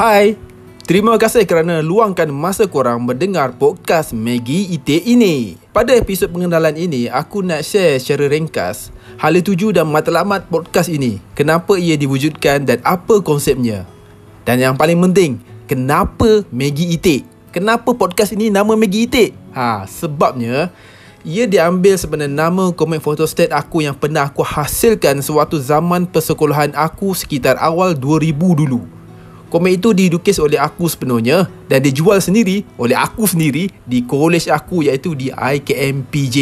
Hai, terima kasih kerana luangkan masa korang mendengar podcast Maggie Itik ini. Pada episod pengenalan ini, aku nak share secara ringkas hala tuju dan matlamat podcast ini. Kenapa ia diwujudkan dan apa konsepnya. Dan yang paling penting, kenapa Maggie Itik? Kenapa podcast ini nama Maggie Itik? Ha, sebabnya ia diambil sebenarnya nama komik photostat aku yang pernah aku hasilkan sewaktu zaman persekolahan aku sekitar awal 2000 dulu. Komik itu dilukis oleh aku sepenuhnya dan dijual sendiri oleh aku sendiri di college aku iaitu di IKMPJ,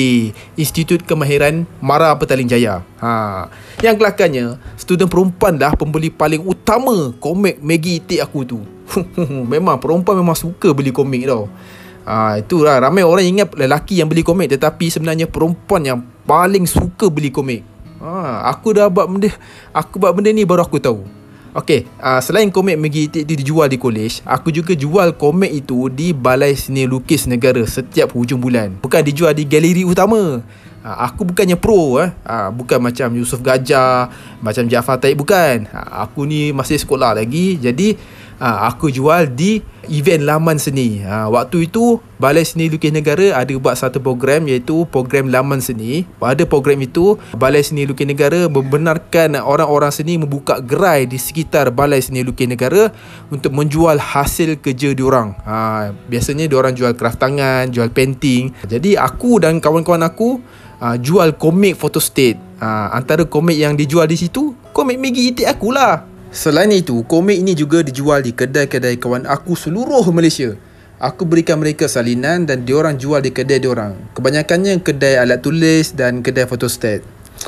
Institut Kemahiran Mara Petaling Jaya. Ha. Yang kelakarnya, student perempuan dah pembeli paling utama komik Maggie Itik aku tu. memang perempuan memang suka beli komik tau. Ha, itulah ramai orang ingat lelaki yang beli komik tetapi sebenarnya perempuan yang paling suka beli komik. Ha, aku dah buat benda aku buat benda ni baru aku tahu. Okey, uh, selain komik Maggie Itik dijual di college, aku juga jual komik itu di Balai Seni Lukis Negara setiap hujung bulan. Bukan dijual di galeri utama. Uh, aku bukannya pro eh. Uh, bukan macam Yusuf Gajah, macam Jaafar Taib bukan. Uh, aku ni masih sekolah lagi. Jadi ha, aku jual di event laman seni. Ha, waktu itu Balai Seni Lukis Negara ada buat satu program iaitu program laman seni. Pada program itu Balai Seni Lukis Negara membenarkan orang-orang seni membuka gerai di sekitar Balai Seni Lukis Negara untuk menjual hasil kerja diorang. Ha, biasanya diorang jual kraft tangan, jual painting. Jadi aku dan kawan-kawan aku uh, jual komik photostate. Uh, antara komik yang dijual di situ, komik Maggie Itik akulah. Selain itu, komik ini juga dijual di kedai-kedai kawan aku seluruh Malaysia. Aku berikan mereka salinan dan diorang jual di kedai diorang. Kebanyakannya kedai alat tulis dan kedai photostat.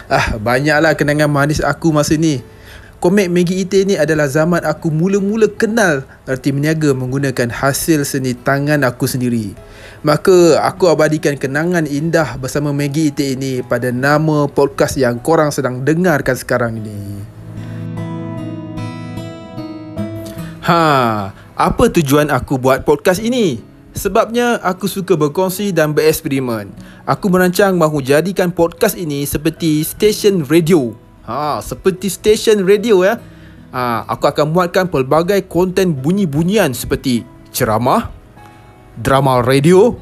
Ah, banyaklah kenangan manis aku masa ni. Komik Maggie Ite ni adalah zaman aku mula-mula kenal erti meniaga menggunakan hasil seni tangan aku sendiri. Maka aku abadikan kenangan indah bersama Maggie Ite ini pada nama podcast yang korang sedang dengarkan sekarang ini. Ha, apa tujuan aku buat podcast ini? Sebabnya aku suka berkongsi dan bereksperimen. Aku merancang mahu jadikan podcast ini seperti stesen radio. Ha, seperti stesen radio ya. Ha, aku akan muatkan pelbagai konten bunyi-bunyian seperti ceramah, drama radio,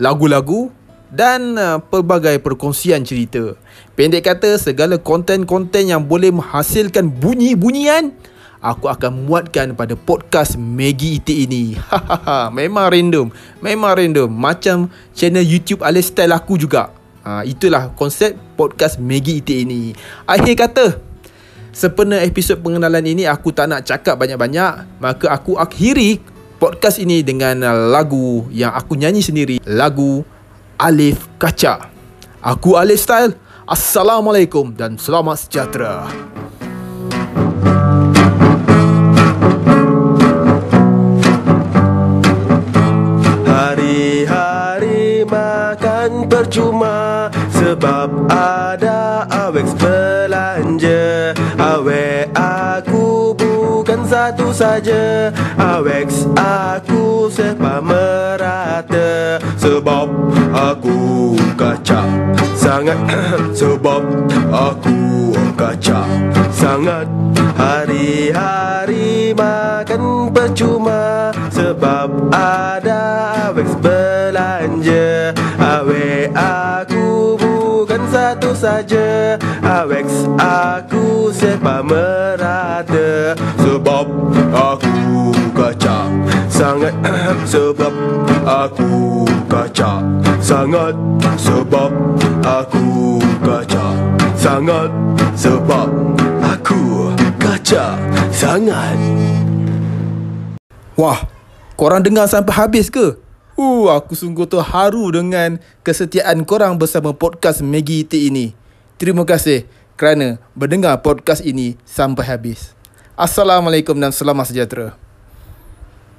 lagu-lagu dan uh, pelbagai perkongsian cerita. Pendek kata, segala konten-konten yang boleh menghasilkan bunyi-bunyian aku akan muatkan pada podcast Maggie Itik ini. memang random. Memang random. Macam channel YouTube Alice Style aku juga. Ha, itulah konsep podcast Maggie Itik ini. Akhir kata, sempena episod pengenalan ini aku tak nak cakap banyak-banyak. Maka aku akhiri podcast ini dengan lagu yang aku nyanyi sendiri. Lagu Alif Kaca. Aku Alif Style. Assalamualaikum dan selamat sejahtera. Awex belanja. Awek aku bukan satu saja. Awex aku sepa merata. Sebab aku kacak Sangat. Sebab aku kacak Sangat. Hari-hari makan percuma. Sebab ada Awex belanja. Awe aku bukan satu saja Awex aku sepa merata. Sebab aku kacak Sangat. Sebab aku kacak Sangat. Sebab aku kacak Sangat. Sebab aku kacak Sangat. Wah, korang dengar sampai habis ke? Uh, aku sungguh terharu dengan kesetiaan korang bersama podcast Maggie T ini. Terima kasih kerana mendengar podcast ini sampai habis. Assalamualaikum dan selamat sejahtera.